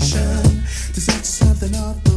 to set something off the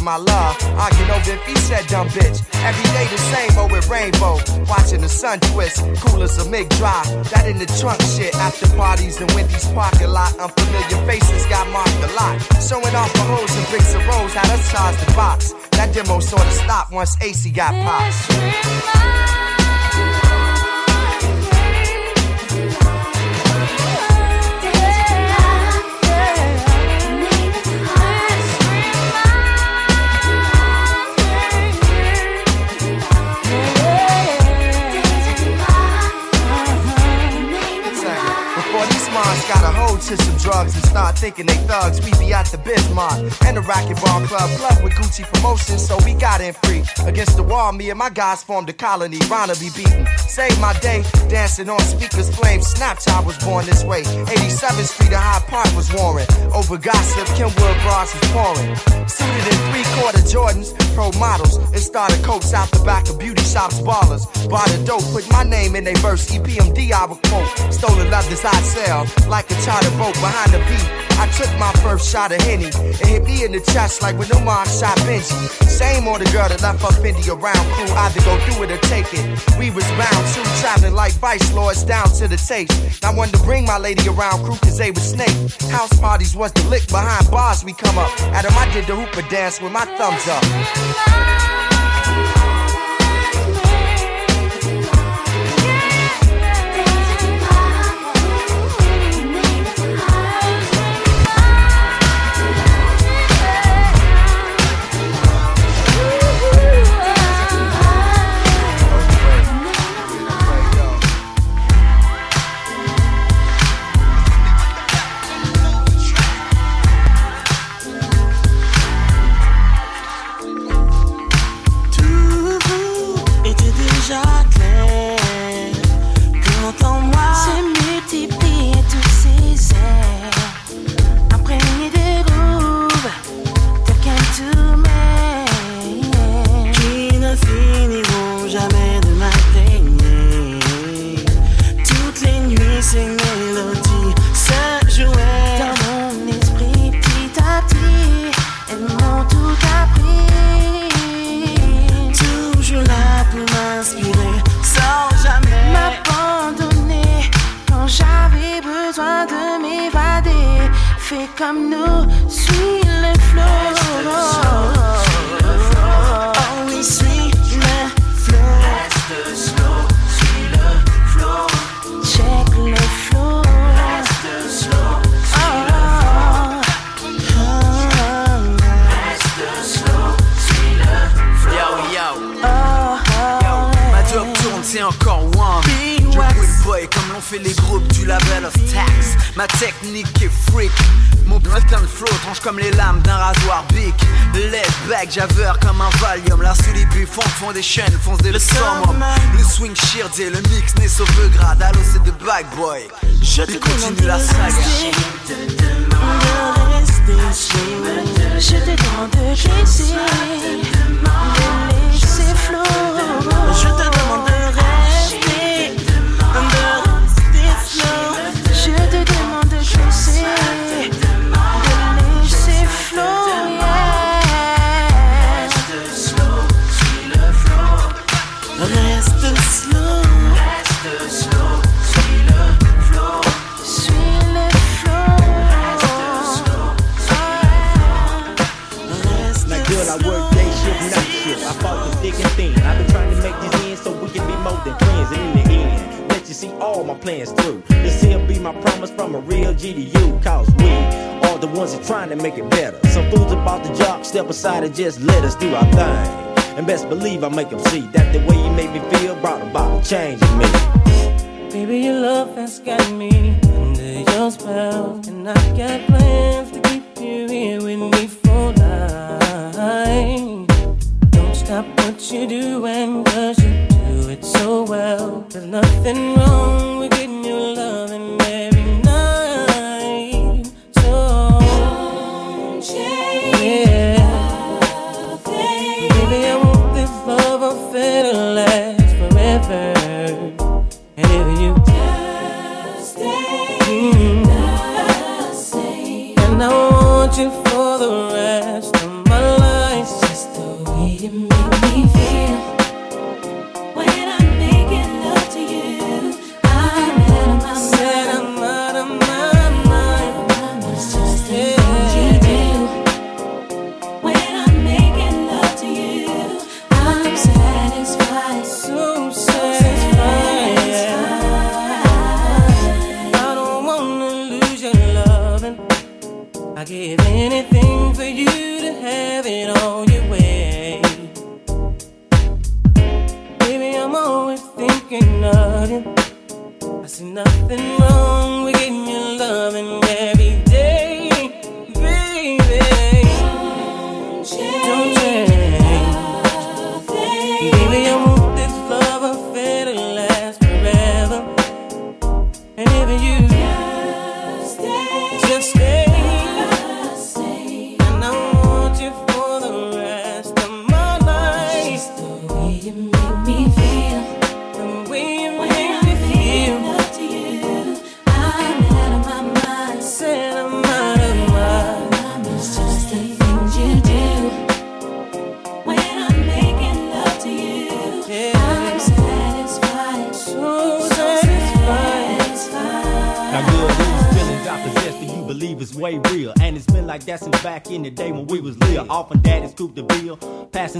of my love. Arguing over if he said dumb bitch. Every day the same, oh with rainbow. Watching the sun twist, cool as a MIG drive. That in the trunk shit. After parties and Wendy's parking lot. Unfamiliar faces got marked a lot. Showing off the hoes and bricks of rolls, how us charge the box. That demo sorta stopped once AC got popped. To some drugs and start thinking they thugs, we be at the Bismarck and the racquetball club, club with Gucci promotions, so we got in free. Against the wall, me and my guys formed a colony, Rana be beaten. Saved my day, dancing on speakers, flames. Snapchat was born this way. 87th Street and High Park was warring. Over gossip, Kenwood bras was pouring. Suited in three quarter Jordans, pro models, and started coats out the back of beauty shops, ballers. Bought a dope, put my name in they verse, EPMD I would quote. Stolen love this I'd sell, like a charter boat behind the beat. I took my first shot of Henny, and hit me in the chest like when Omar shot Benji. Same on the girl that left her Fendi around crew, either go through it or take it. We was bound to traveling like vice lords down to the taste. I wanted to bring my lady around crew cause they was snake. House parties was the lick behind bars we come up. Adam, I did the hooper dance with my thumbs up. And just let us do our thing. And best believe I make them see that the way you make me feel brought about a change in me. Baby, your love has got me under your spell. And I got plans to keep you here with me for life. Don't stop what you're doing, cause you do it so well. There's nothing wrong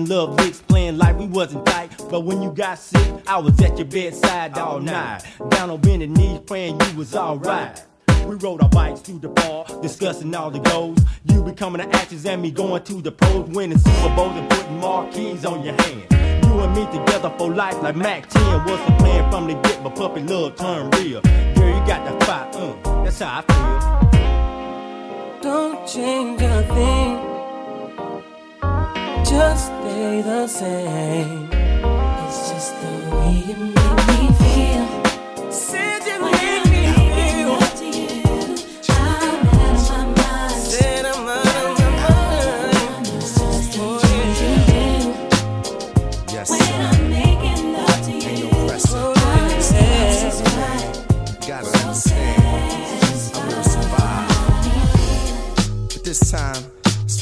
passing love licks, playing like we wasn't tight. But when you got sick, I was at your bedside all night. Down on bended knees, praying you was alright. We rode our bikes through the bar, discussing all the goals. You becoming the actors and me going to the pros, winning Super Bowls and putting marquees on your hand. You and me together for life like Mac 10 was the plan from the get, but puppy love turned real. Girl, you got the fight, uh, that's how I feel. Don't change a thing. Just stay the same. It's just the way you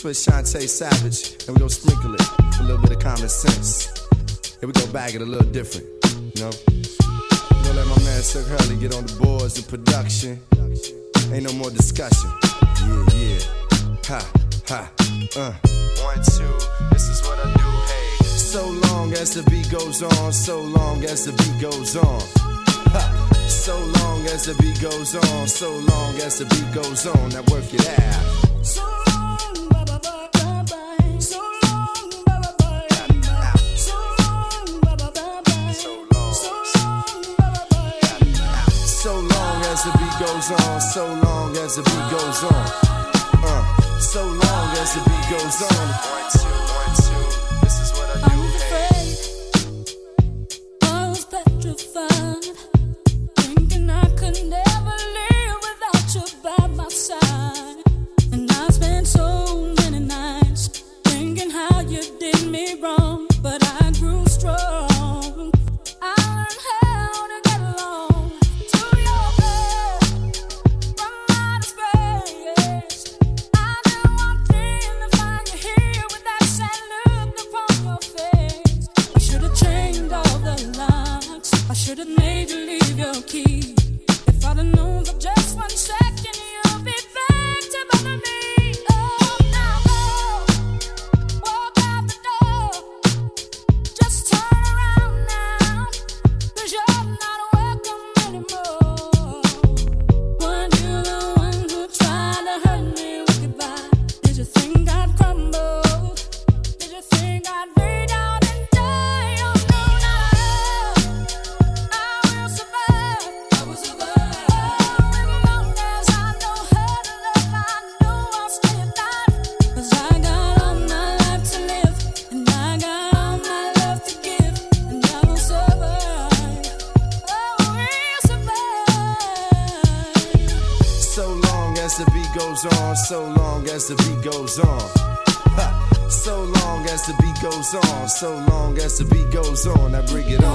let's put Shantae Savage and we gonna sprinkle it with a little bit of common sense. And we gonna bag it a little different, you know? We gonna let my man Sir Hurley get on the boards in production. Ain't no more discussion. Yeah, yeah. Ha, ha, uh. One, two, this is what I do, hey. So long as the beat goes on, so long as the beat goes on. Ha. So long as the beat goes on, so long as the beat goes on. Now work it out. Goes goes on, so long as the beat goes on. Uh, so long as the beat goes on. One, two, one, two. This is what I I do. was afraid. I was petrified. Thinking I could never as the beat goes on. Ha. So long as the beat goes on, so long as the beat goes on, I bring it All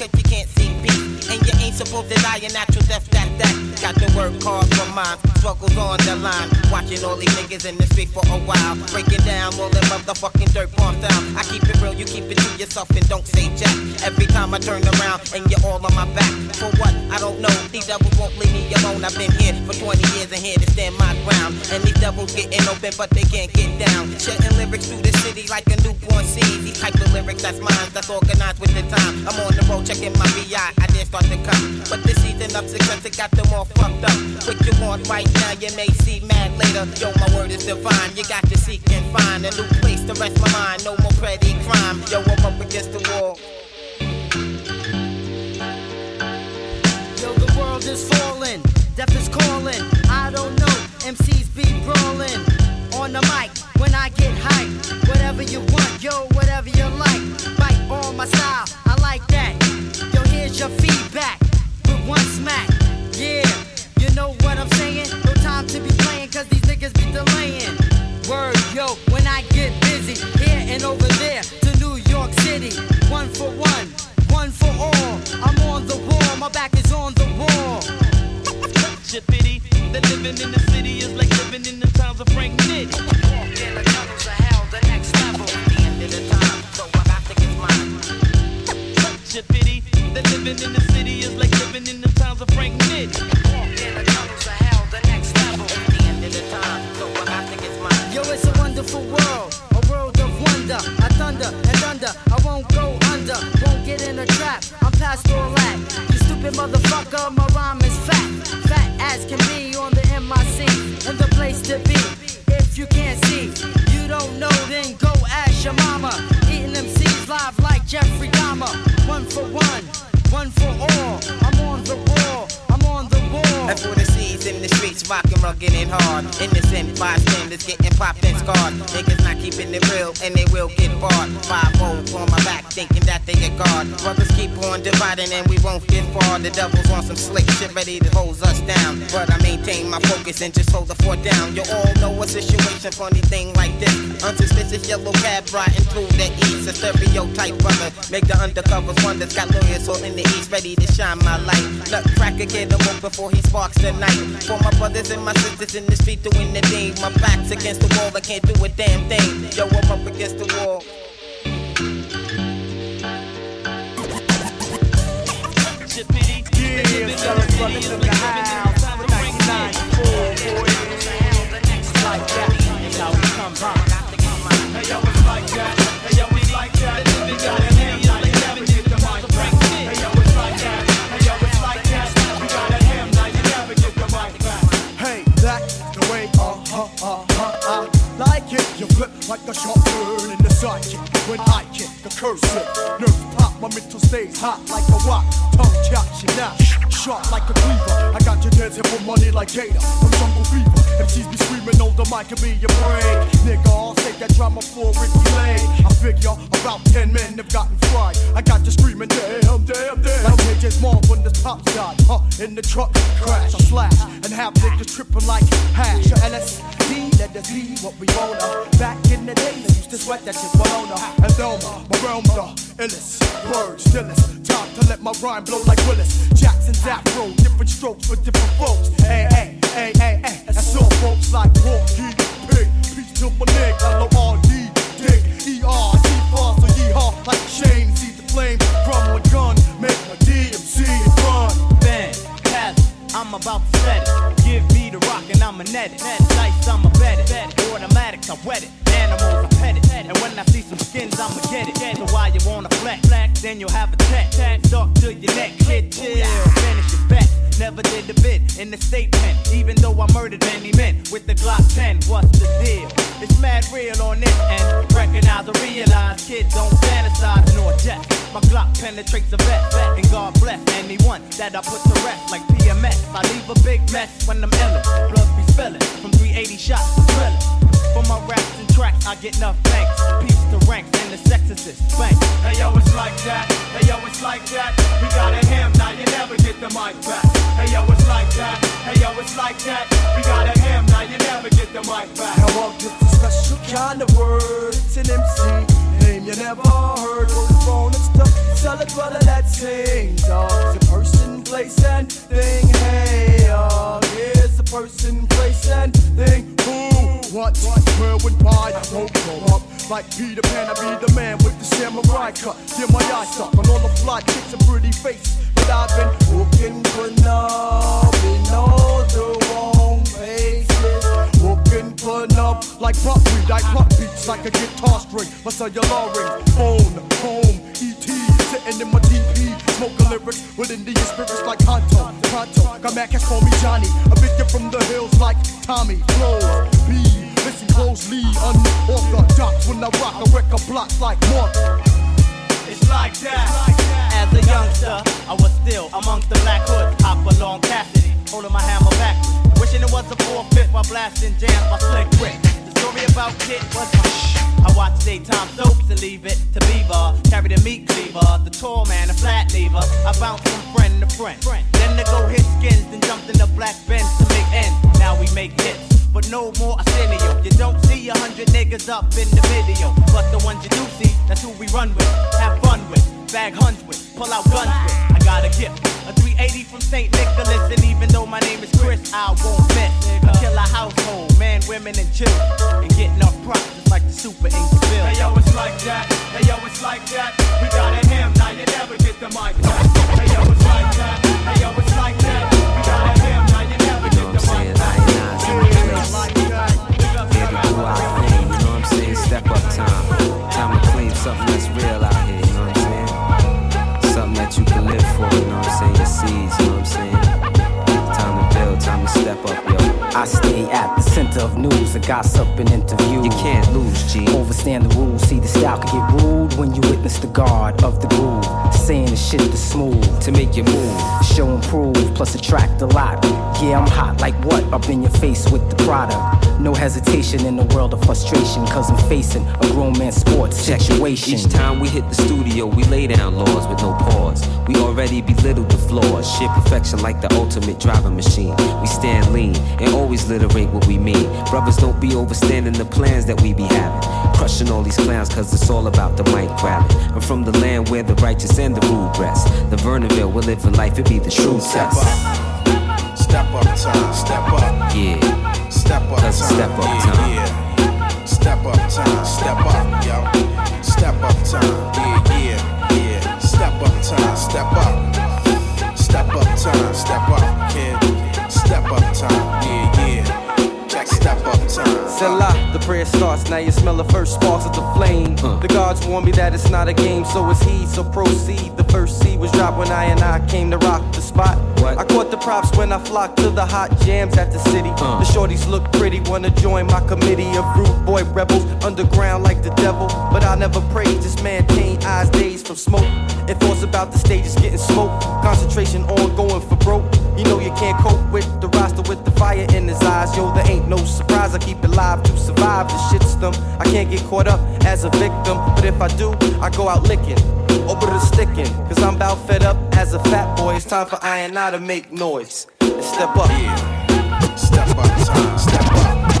wall, Die a natural death, that, that. Got to work hard for mine, struggles on the line. Watching all these niggas in the street for a while. Breaking down all them motherfucking dirt bomb down. I keep it real, you keep it to yourself and don't say jack. Every time I turn around and you're all on my back. For what? I don't know. These devils won't leave me alone. I've been here for 20 years and here to stand my ground. And these devils getting open, but they can't get down. Shedding lyrics through the city like a newborn seed. These type of lyrics, that's mine, that's organized with the time. I'm on the road checking my VI, I didn't start to come. But this season of success, it got them all fucked up. What you want right now, you may see mad later. Yo, my word is divine, you got to seek and find a new place to rest my mind. No more petty crime. Yo, I'm up against the wall. Yo, the world is falling, death is calling. I don't know, MCs be brawling. On the mic, when I get hyped, whatever you want, yo, whatever you like. Bite on my style, I like that. Yo, here's your feedback one smack. Yeah, you know what I'm saying? No time to be playing, cause these niggas be delaying. Word, yo, when I get busy, here and over there to New York City. One for one, one for all. I'm on the wall, my back is on the wall. Shit pity that living in the city is like living in the times of Frank Nitti. The tunnels of hell, the next level. The end of the time, so I got to get mine. Pity that living in the city is like living in the times of Frank Nitti. In the tunnels of hell, the next level. The end of the time, so I got to get mine. Yo, it's a wonderful world and we won't get far. The devil's on some slick shit, ready to hose us down. But I maintain my focus and just hold the fort down. You all know a situation, funny thing like this. Unsuspicious yellow cab riding through the east. A stereotype brother, make the undercovers wonders. Got lawyers holding the east, ready to shine my light. Cracker, get him woke before he sparks the night. For my brothers and my sisters in the street doing the thing. My back's against the wall, I can't do a damn thing. Yo, I'm up against the wall. Yeah, fellas, brothers in the house. 1994, boy. Like that, that's how we come by. Hey, the. Hey, that's the way, uh uh huh, I You flip like a sharp turn in the sidekick. When I kick the cursive, nerves pop, my mental stays hot like a rock. Tongue chop, she now sharp like a cleaver. I got your dancing for money like Gator from Jungle Fever. MCs be screaming on the mic and be break. Nigga, I'll take that drama for Ricki Lake. I figure about 10 men have gotten fried. I got you screaming, damn, damn, damn. Like JJ's mom when the pops died. In the truck, crash, I slash, and have niggas tripping like hash. Or LSD, let us be what we wanna. Back in the days, I used to sweat that shit Bologna. And Thelma, my realm the illest. Words, stillest. Time to let my rhyme blow like Willis. Jackson's afro, different strokes for different folks. Hey, hey, hey, hey, hey. That's all folks like Porky, Pig. Peace to my nigga, L-O-R-D, dig. E-R, T-Far, yeehaw. Like Shane, see the flame from a gun. Make my DMC I'm about to set it. Give me the rock and I'ma net it. Dice, I'ma bet it. Automatics, I wet it. Animals, I pet it. And when I see some skins, I'ma get it. So why you wanna flex? flex? Then you'll have a tech. Stuck to your neck. Kid, chill. Finish your bet. Never did the bit in the state pen. Even though I murdered many men with the Glock 10. What's the deal? It's mad real on this end. Recognize or realize kids don't fantasize nor jest. My Glock penetrates a vet, and God bless anyone that I put to rest like PMS. I leave a big mess when I'm illin'. Blood be spilling from 380 shots to drilling. For my raps and tracks, I get enough thanks. Peace to ranks and the sexist spank. Hey yo, it's like that. Hey yo, it's like that. We got a ham, now you never get the mic back. Hey yo, it's like that. Hey yo, it's like that. We got a ham, now you never get the mic back. How about just a special kind of word? It's an MC name you never heard. On the phone and stuff. Tell a brother that sings. Dog, it's a person, place, and thing. Hey, here's a person, place, and thing. Who, what, where, when, why? Won't grow up. Like Peter Pan, I be the man with the samurai cut. Get my eyes stuck on all the fly chicks and pretty face. But I've been looking for love in all the wrong places. Looking for like buckwheat, I pop beats like a guitar string. My cellular ring, phone, home, ET, sitting in my DP. Smoking lyrics with Indian spirits like Tonto, Pronto. Got mad cats call me Johnny. A kid from the hills like Tommy. Flows, B, listen closely, unorthodox. When I rock, I wreck a block like Mark. It's like that. As a youngster, I was still amongst the black hoods. Hop along Cassidy, holding my hammer backwards. Wishing it was a 4-5 while blasting jams by Slick Rick. The story about Kid was my. I watched daytime soaps and leave it to Beaver. Carry the meat cleaver, the tall man, the flat lever. I bounced from friend to friend. Then to go hit skins, then jumped in the black Benz to make ends. Now we make hits. But no more Arsenio. You don't see a hundred niggas up in the video. But the ones you do see, that's who we run with. Have fun with, bag huns with, pull out guns with. I got a gift, a 380 from St. Nicholas. And even though my name is Chris, I won't miss. I kill a household, man, women, and children. And getting up props like the super ink bill. Hey yo, it's like that. Hey yo, it's like that. We got a ham, now you never get the mic back. Hey yo, it's like that. Hey yo, it's like that. We got a ham, now you never get the mic back. Here to do our thing, you know what I'm saying? Step up time. Time to claim something that's real out here, you know what I'm saying? Something that you can live for, you know what I'm saying? Your seeds, you know what I'm saying? Time to build, time to step up, yo. I stay at the center of news, a gossip and interview. You can't lose, G. Overstand the rules, see the style can get rude when you witness the guard of the groove. Saying the shit to smooth. To make you move. Show and prove, plus attract a lot. Yeah, I'm hot like what? Up in your face with the product. No hesitation in the world of frustration, cause I'm facing a grown man sports situation. Each time we hit the studio, we lay down laws with no pause. We already belittled the flaws. Shit perfection like the ultimate driving machine. We stand lean and always literate what we mean. Brothers don't be overstanding the plans that we be having. Crushing all these clowns cause it's all about the mic grabbing. I'm from the land where the righteous and the rude rest. The Vernonville, we're living life, it be the true Step test. up. Step up time. Step up. Yeah. Step up time. step up yeah. Yeah. Step up time. Step up, yo. Step up time. Yeah, yeah, yeah. Step up time. Step up. Step up time. Step up, kid. Step up time. Yeah, yeah. Step up time. Selah, the prayer starts. Now you smell the first sparks of the flame. The gods warn me that it's not a game, so it's he. So proceed. The first seed was dropped when I and I came to rock the spot. What? I caught the props when I flocked to the hot jams at the city. Uh. The shorties look pretty, wanna join my committee of rude boy rebels. Underground like the devil, but I never prayed. Just maintain eyes dazed from smoke. And thoughts about the stage is getting smoked, concentration on going for broke. You know you can't cope with the roster with the fire in his eyes. Yo, there ain't no surprise. I keep it live to survive the shitstorm. I can't get caught up as a victim, but if I do, I go out licking. Over the sticking, cause I'm about fed up as a fat boy. It's time for I and I to make noise. And step up. Yeah. Step up time. Step up.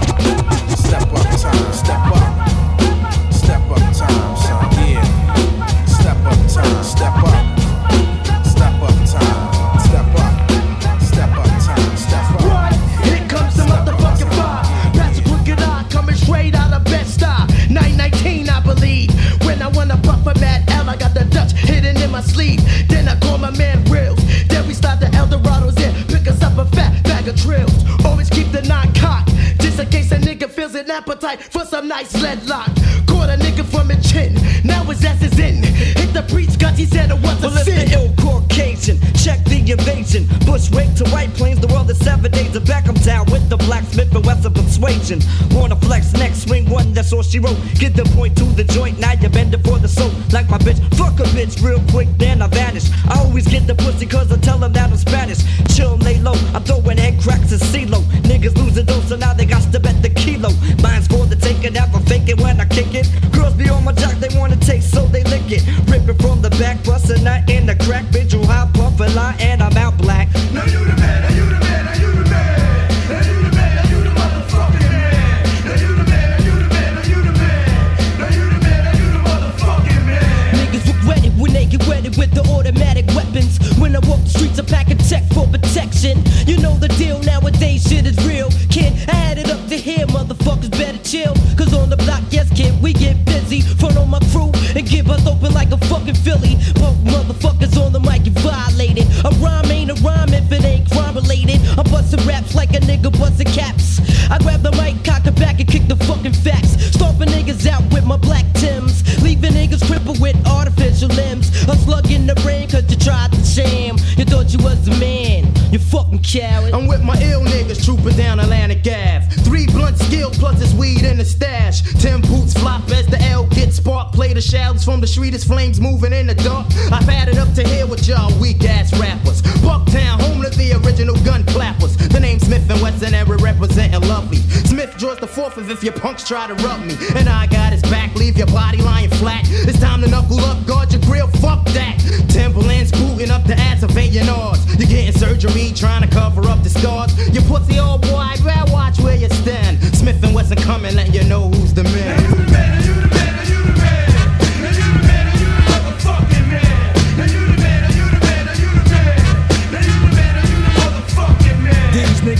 Step up time. Step up. Step up time, son. Yeah. Step up time. Step up. My sleeve. Then I call my man Reels. Then we start the Eldorados in. Pick us up a fat bag of drills. Always keep the nine cocked. Just in case a nigga feels an appetite for some nice lead lock. Caught a nigga from a chin. Now his ass is in. Hit the breach, cause he said it was a Well, sin. Invasion. Bushwick to White Plains, the world is seven days. Back 'em down with the blacksmith and Western persuasion. Wanna flex next, swing one, that's all she wrote. Get the point to the joint, now you bend it for the soap. Like my bitch, fuck a bitch real quick, then I vanish. I always get the pussy cause I tell them that I'm Spanish. Chill, lay low, I'm throwing head cracks and CeeLo. Niggas losing dose, so now they got to bet the kilo. Mine's for the taking, never fake it when I kick it. Girls be on my jock, they wanna taste, so they lick it. Rip it from the back, bustin' nut in the crack. Bitch, you hot puffin' and I'm out black. Now you the man, now you the man, now you the man. Now you the man, now you the motherfucking man. Now you the man, now you the man, now you the man. Now you the man, now you the motherfucking man. Niggas look ready when they get ready with the automatic weapons. When I walk the streets, I pack a tech for protection. You know the deal nowadays, shit is real. Kid, add it up to here, motherfuckers better chill. Cause on the block, yes, kid, we get busy. Front on my crew and give us open like a fucking Philly. Punk motherfuckers on the mic, a nigga busting caps. I grab the mic, cock it back, and kick the fucking facts. Stomping niggas out with my black Tims. Leaving niggas crippled with artificial limbs. A slug in the brain cause you tried to sham. You thought you was a man. You fucking coward. I'm with my ill niggas trooping down Atlantic Ave. Three blunt skill plus his weed in the stash. Ten boots flop as the L spark. Play the shadows from the street as flames moving in the dark. I've had it up to here with y'all weak ass rappers. Bucktown, home to the original gun clappers. The name Smith and Wesson and we're representing lovely. Smith draws the fourth if your punks try to rub me. And I got his back, leave your body lying flat. It's time to knuckle up, guard your grill, fuck that. Timberlands booting up the ass of A&Rs. You're getting surgery, trying to cover up the scars. You pussy old boy, better watch where you stand. Smith and Wesson coming, let you know who's the man. These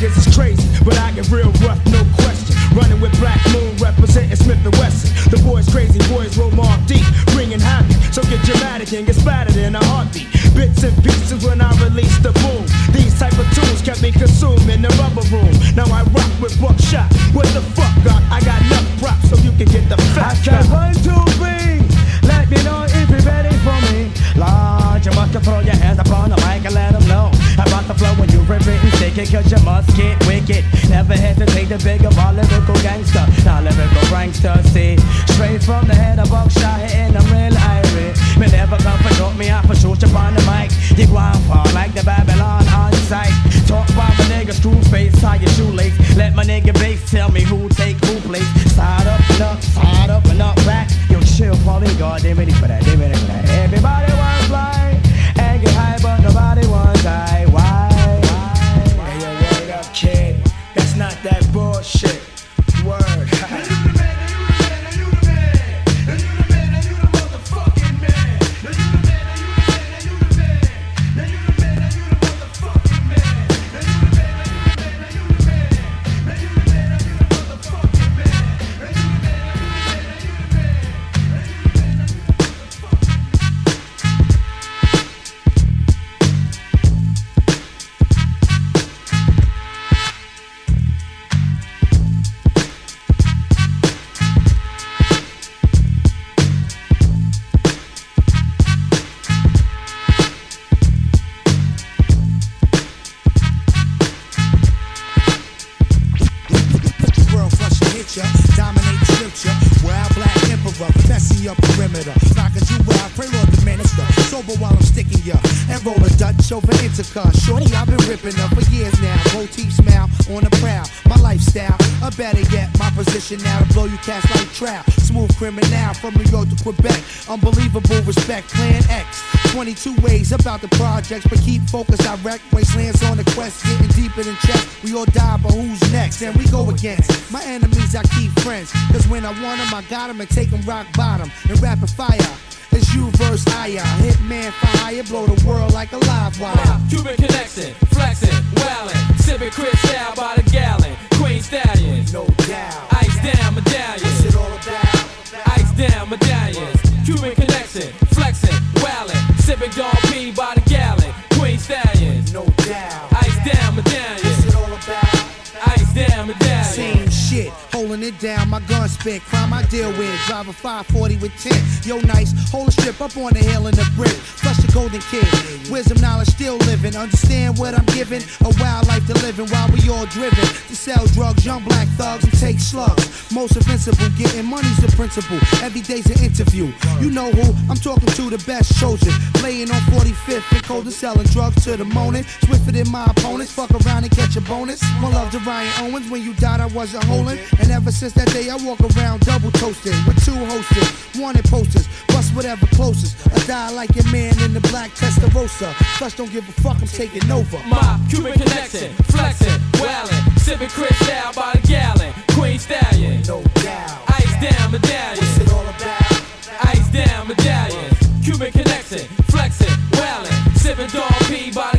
niggas is crazy, but I get real rough, no question. Running with Black Moon, representing Smith and Wesson. The boys crazy, boys roll mark deep, bringing havoc. So get dramatic and get splattered in a heartbeat. Bits and pieces when I release the boom. These type of tools kept me consumed in the rubber room. Now I rock with buckshot. What the fuck, God? I got enough props so you can get the fat Okay, one, two, three. Let me know if you're ready for me. Lord, you must throw your hands up on the mic and let them about the flow when you're written, stick ticket, cause you must get wicked. Never hesitate to beg of all lyrical gangster. Now lyrical prankster, see. Straight from the head of buckshot, hitting them real irie. Me never come for drop me off for shoot upon the mic. You go on far like the Babylon on sight. Talk about my nigga screw face, tie your shoelace. Let my nigga bass tell me who take who place. Side up and up, side up and up back. Yo, chill, Paulie, God, they ready for that, they ready for that. Everybody wants fly to Quebec. Unbelievable respect, Plan X. 22 ways about the projects, but keep focused direct. Wastelands on the quest, getting deeper than chess. We all die, but who's next? And we go against my enemies, I keep friends. Cause when I want them, I got them and take them rock bottom. And rapid fire. It's you versus I. Hitman for hire, blow the spit. Crime I deal with, drive a 540 with 10. Yo, nice, hold a strip up on the hill in the brick. Flush the golden kid, wisdom, knowledge, still living. Understand what I'm giving, a wild life to living while we all driven. To sell drugs, young black thugs, and take slugs. Most invincible, getting money's the principle. Every day's an interview. You know who, I'm talking to the best chosen. Laying on 45th and cold and selling drugs to the morning. Swifter than my opponents, fuck around and catch a bonus. One love to Ryan Owens, when you died, I wasn't holding. And ever since that day, I walk around double toasted with two hostess, wanted posters, bust whatever closest. I die like your man in the black Testarossa. Plus, don't give a fuck, I'm taking over. My Cuban connection, flexing, wildin', sipping Cristal by the gallon. Queen stallion, no doubt. Ice down medallions. What's it all about? Ice down medallions. Cuban connection, flexing, wildin', sipping Dom P by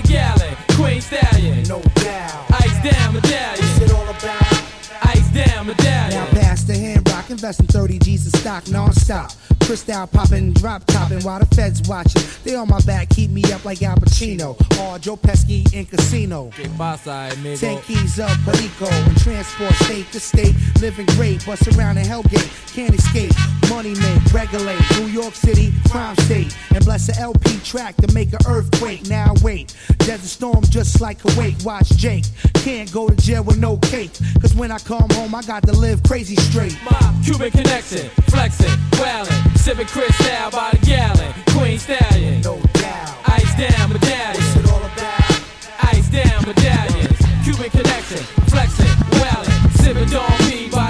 hand than 30 G's in stock non-stop. Crystal popping, drop topping while the feds watching. They on my back, keep me up like Al Pacino. Or Joe Pesci in casino. ¿Qué pasa, amigo? Ten keys up, Perico, and transport state to state. Living great, bust around in Hellgate, can't escape. Money make, regulate. New York City, crime state. And bless the LP track to make an earthquake. Now wait, desert storm just like Kuwait. Watch Jake, can't go to jail with no cake. Cause when I come home, I got to live crazy straight. My Cuban connection, flexing, wildin', sipping Cristal by the gallon. Queen stallion, no doubt. Ice down medallions. What's it all about? Ice down medallions. Cuban connection, flexing, wildin', sipping Dom P by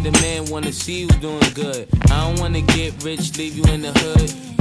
the man, wanna see you doing good. I don't wanna get rich, leave you in the hood.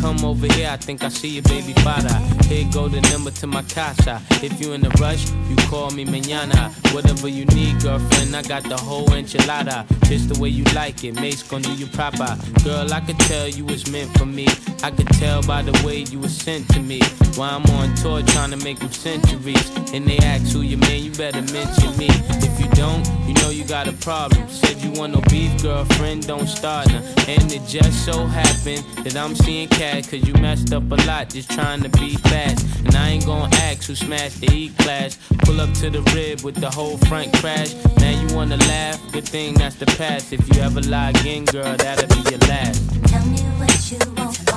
Come over here, I think I see your baby father. Here go the number to my casa. If you in a rush, you call me mañana. Whatever you need, girlfriend, I got the whole enchilada. Just the way you like it, Mase gon' do you proper. Girl, I could tell you was meant for me. I could tell by the way you was sent to me. While I'm on tour trying to make them centuries. And they ask who you man, you better mention me. If you don't, you know you got a problem. Said you want no beef, girlfriend, don't start now. And it just so happened that I'm seeing cat, cause you messed up a lot just trying to be fast. And I ain't gonna ask who smashed the E class. Pull up to the rib with the whole front crash. Now you wanna laugh? Good thing that's the past. If you ever lie again, girl, that'll be your last. Tell me what you want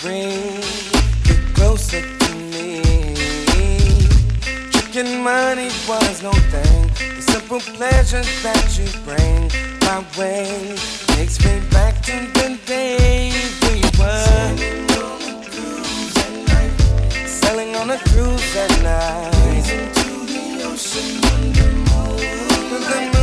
bring you closer to me. Tricking money was no thing. The simple pleasures that you bring my way takes me back to the day we were sailing on a cruise at night. Into the ocean under moonlight.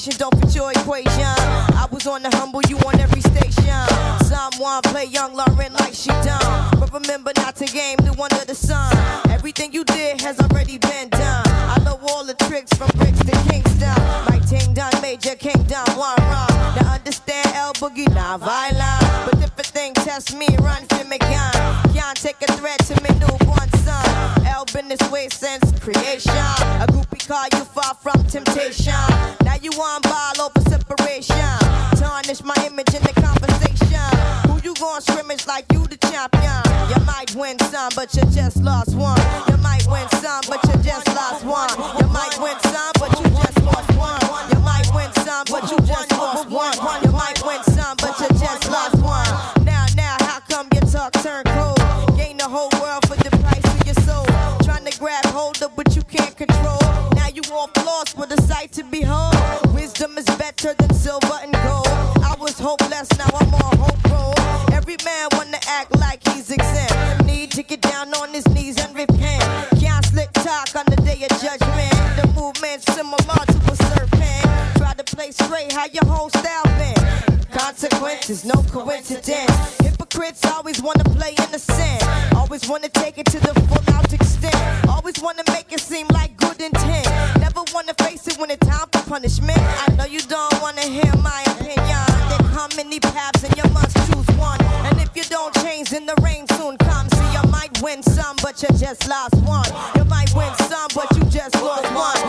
Don't fit your equation. I was on the humble, you on every station. Someone play young Lauryn like she done. But remember not to game new under the sun. Everything you did has already been done. I know all the tricks from bricks to Kingston. My ting done, major kingdom, one wrong. Now understand L Boogie, not violent. But if a thing test me, run for me gun. Can't take a threat to me newborn son. L been this way since creation. A groupie call you far from temptation. On ball over separation. Tarnish my image in the conversation. Who you gon' scrimmage like you the champion? You might win some, but you just lost one. You might win some, but you just lost one. You might win some, but you just lost one. You might win some, but you just lost one. You might win some, but you just lost one. Now, now, how come your talk turn cold? Gain the whole world for the price of your soul. Trying to grab hold of what you can't control. Now you off lost with a sight to behold. Wisdom is better than silver and gold. I was hopeless, now I'm on hope roll. Every man wanna act like he's exempt. Need to get down on his knees and repent. Can't slick talk on the day of judgment. The movement's similar to a serpent. Try to play straight, how your whole style been. Consequences, no coincidence. Hypocrites always wanna play innocent. Always wanna take it to the full out extent. Always wanna make it seem like good intent. Never wanna face it when it's time for punishment. I you don't wanna hear my opinion. There come many paths and you must choose one. And if you don't change, then the rain soon comes. See, you might win some, but you just lost one. You might win some, but you just lost one.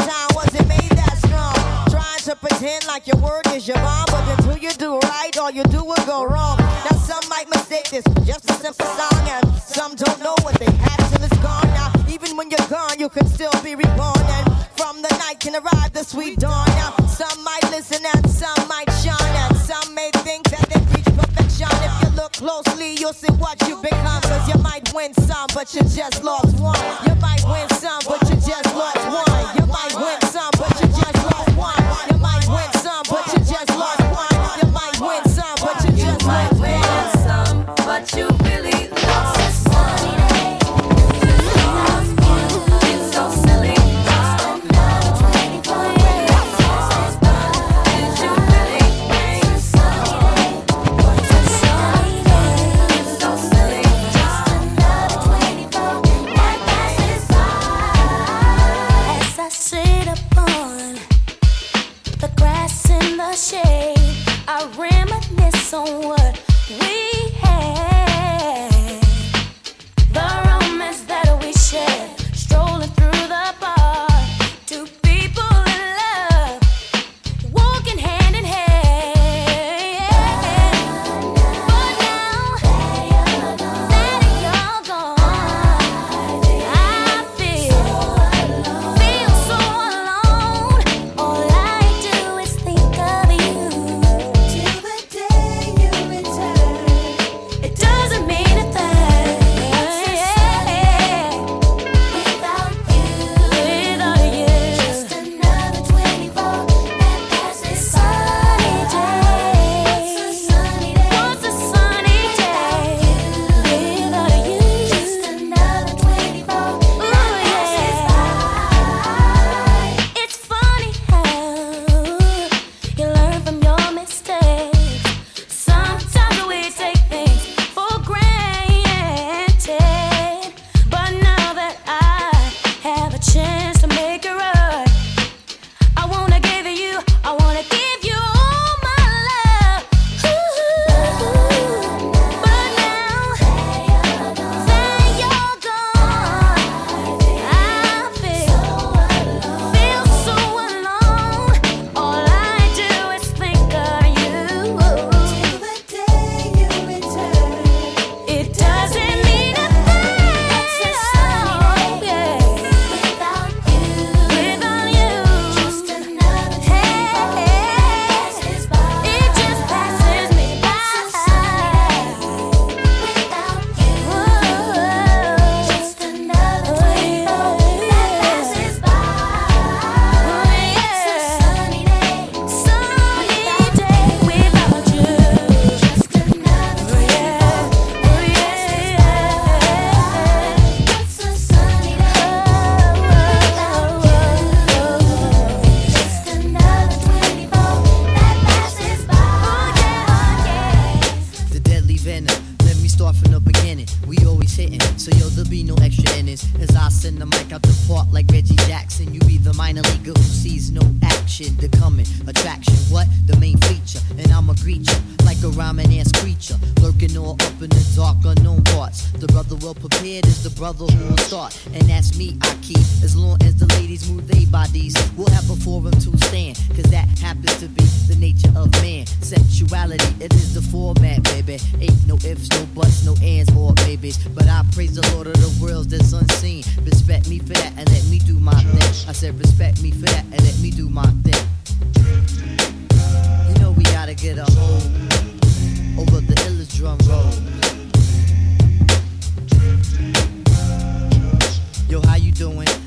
Of wasn't made that strong. Trying to pretend like your word is your bond, but until you do right, all you do will go wrong. Now some might mistake this for just a simple song, and some don't know what they had till it's gone. Now even when you're gone, you can still be reborn, and from the night can arrive the sweet dawn. Now some might listen and some might shine, closely, you'll see what you become. Cause you might win some, but you just lost one. You might win some, but you just lost one. You might win some, All up in the dark, unknown parts. The brother well prepared is the brother who will start. And that's me, I keep. As long as the ladies move their bodies, we'll have a forum to stand. Cause that happens to be the nature of man. Sexuality, it is the format, baby. Ain't no ifs, no buts, no ands or babies. But I praise the Lord of the worlds that's unseen. Respect me for that and let me do my thing. I said, respect me for that and let me do my thing. You know we gotta get a hold over the drum roll. Yo, how you doing?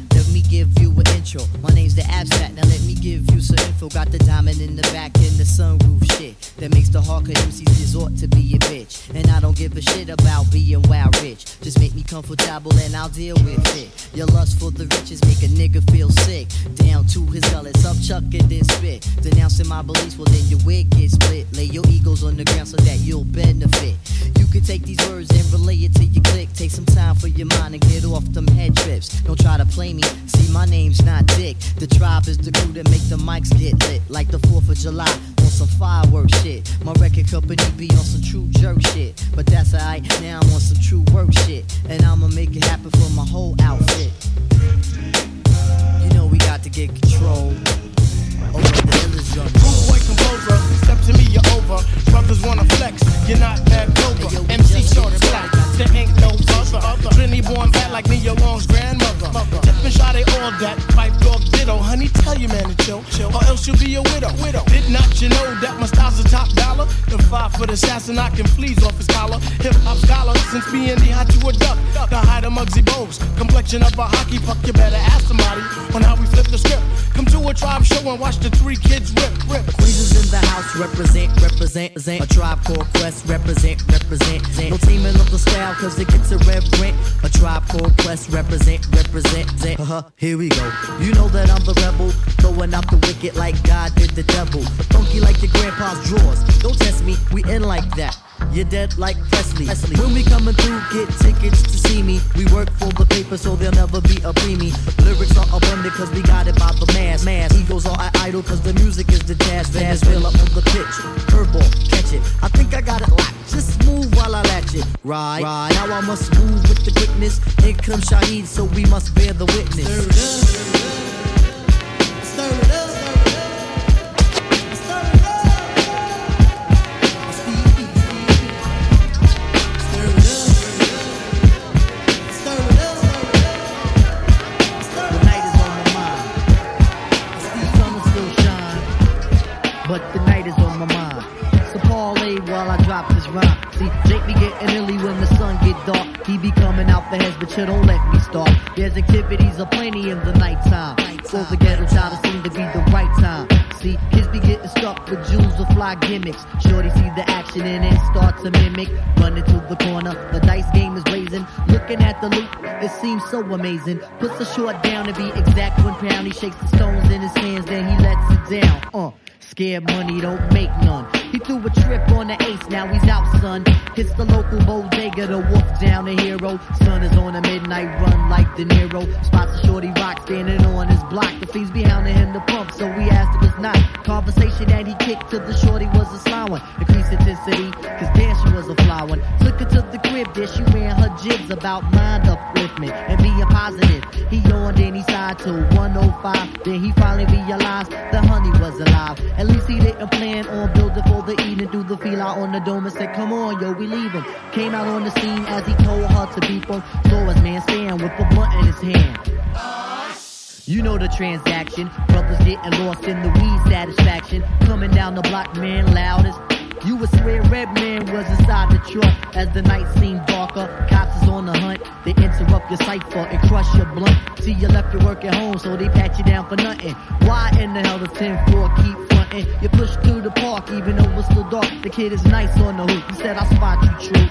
Give you an intro. My name's the abstract. Now let me give you some info. Got the diamond in the back and the sunroof shit that makes the hardcore MCs resort to be a bitch. And I don't give a shit about being wild rich. Just make me comfortable and I'll deal with it. Your lust for the riches make a nigga feel sick. Down to his gullets, up chuck and then spit. Denouncing my beliefs, well then your wig gets split. Lay your egos on the ground so that you'll benefit. You can take these words and relay it to your click. Take some time for your mind and get off them head trips. Don't try to play me. See, my name's not Dick. The tribe is the crew that make the mics get lit. Like the 4th of July on some fireworks shit. My record company be on some true jerk shit. But that's alright, now I'm on some true work shit. And I'ma make it happen for my whole outfit. You know we got to get control over the drum. Rude step to me, you're over. Brothers wanna flex, you're not that clover. MC short black, there ain't no other. Trinity born bad like Nia Long's grandmother. Tippin' shot they all that, Phife Dawg ditto. Honey, tell your man to chill, or else you'll be a widow. Did not you know that my style's a top dollar? The five foot assassin, I can fleas off his collar. Hip hop scholar, since being the hot you a duck. The height of Muggsy Bogues, complexion of a hockey puck. You better ask somebody on how we flip the script. Come to a tribe show and watch the three kids rip, rip. Queens in the house, represent, represent, represent. A tribe called Quest, represent, represent. No teaming up the style, cause it gets irreverent. A tribe called Quest, represent, represent. Uh-huh, here we go. You know that I'm the rebel, throwing out the wicked like God did the devil. Funky like your grandpa's drawers. Don't test me, we in like that. You're dead like Presley. Presley. When we coming through, get tickets to see me. We work for the paper, so there'll never be a preemie. Lyrics are abundant, cause we got it by the mass. mass. Egos are at idle, cause the music is the jazz. Up on the pitch. Curveball, catch it. I think I got it locked. Just move while I latch it. Right, right. Now I must move with the quickness. In comes Shaheed, so we must bear the witness. Out but you don't let me start. There's activities aplenty in the nighttime. For the ghetto child, it seems to be the right time. See, kids be getting stuck with jewels or fly gimmicks. Shorty see the action and then start to mimic. Running to the corner, the dice game is blazing. Looking at the loot, it seems so amazing. Puts the short down to be exact one pound. He shakes the stones in his hands, then he lets it down. Uh. Scared money don't make none. He threw a trip on the ace, now he's out, son. Hits the local bodega, the wolf down the hero. Sun is on a midnight run like De Niro. Spots a shorty rock standing on his block. The fiends behind him the pump, so we asked if it's not. Conversation that he kicked to the shorty was a sly one. Increased intensity, cause there she was a fly one. Took her to the crib, there she ran her jibs about mind upliftment and being positive. He yawned and he sighed to 105. Then he finally realized the honey was alive. At least he didn't plan on building for the evening. Threw the feel out on the dome and said, Come on, yo, we leave him. Came out on the scene as he told her to beep him. Saw his man stand with a blunt in his hand. You know the transaction. Brothers getting lost in the weed satisfaction. Coming down the block, man, loudest. You would swear Redman was inside the truck as the night seemed darker. Cops is on the hunt. They interrupt your cipher and crush your blunt. See, you left your work at home, so they pat you down for nothing. Why in the hell does 10 4 keep fronting? You push through the park, even though it's still dark. The kid is nice on the hoop. He said, I spot you, true.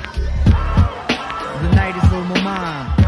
The night is on my mind.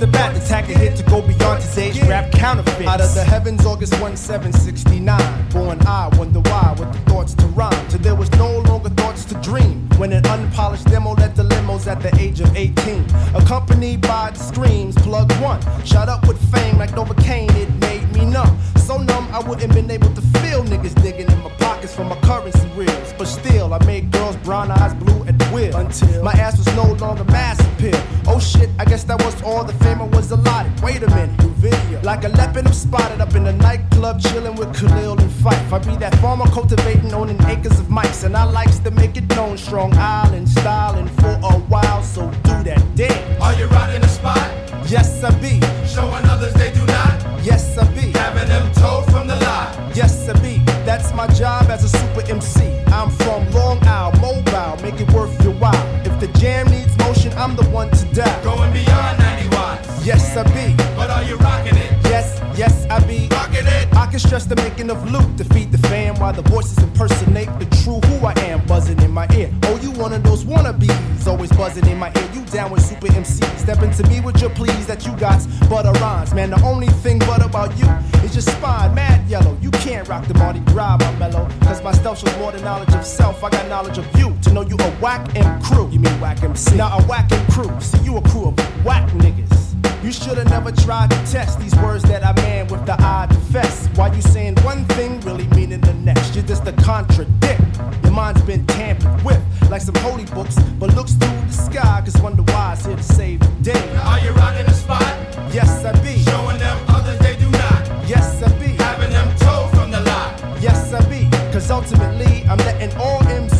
the bat, attack a hit to go beyond today's rap counterfeit. Out of the heavens, August 1769. Born I, wonder why, with the thoughts to rhyme. Till there was no longer thoughts to dream. When an unpolished demo led the limos at the age of 18. Accompanied by the screams, plug one. Shot up with fame like Novocaine, it made me numb. So numb, I wouldn't been able to feel niggas digging in my pockets for my currency still, I made girls' brown eyes blue at will. Until my ass was no longer mass appeal. Oh shit, I guess that was all the fame I was allotted. Wait a minute, new video. Like a leopard, I'm spotted up in a nightclub, chilling with Khalil and Phife. I be that farmer cultivating, owning acres of mics, and I likes to make it known, strong island styling for a while. So do that damn. Are you rocking the spot? Yes, I be. Showing others they do not. Yes, I be. Having them told from the lot. Yes, I be. That's my job as a super MC. I'm from Long Isle, mobile, make it worth your while. If the jam needs motion, I'm the one to die. Going beyond 90 watts. Yes, I be. But are you rocking it? Yes, yes, I be. Rocking it. I can stress the making of loot to feed the fam while the voices impersonate the true who I am, buzzing in my ear. Oh, you one of those wannabes, always buzzing in my ear. You down with super MC. Step to me with your pleas that you got butter rhymes. Man, the only thing but about you is your spine, mad yellow. You can't rock the Mardi Gras, my mellow. Cause my stealth shows more than knowledge of self. I got knowledge of you to know you a whack M crew. You mean whack MC? Now a whack M crew. See, you a crew of whack niggas. You should've never tried to test these words that I man with the eye defess. Why you saying one thing, really meaning the next? You're just a contradict. Your mind's been tampered with, like some holy books, but looks through the sky, cause wonder why it's here to save the day. Are you rocking the spot? Yes, I be. Showing them others they do not. Yes, I be. Having them told from the lot. Yes, I be. Cause ultimately, I'm letting all MCs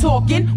talking.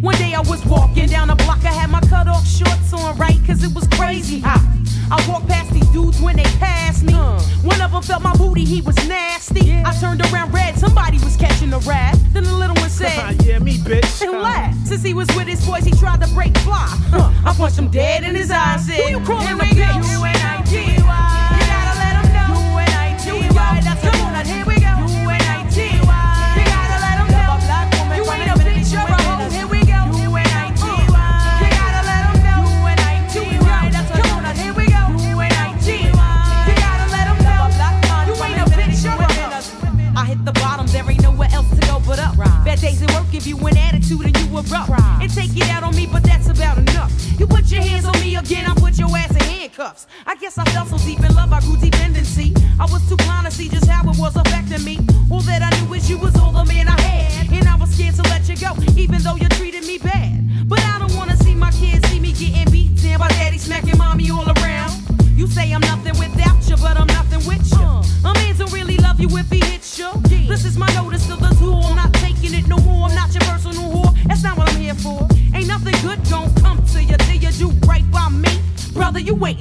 You wait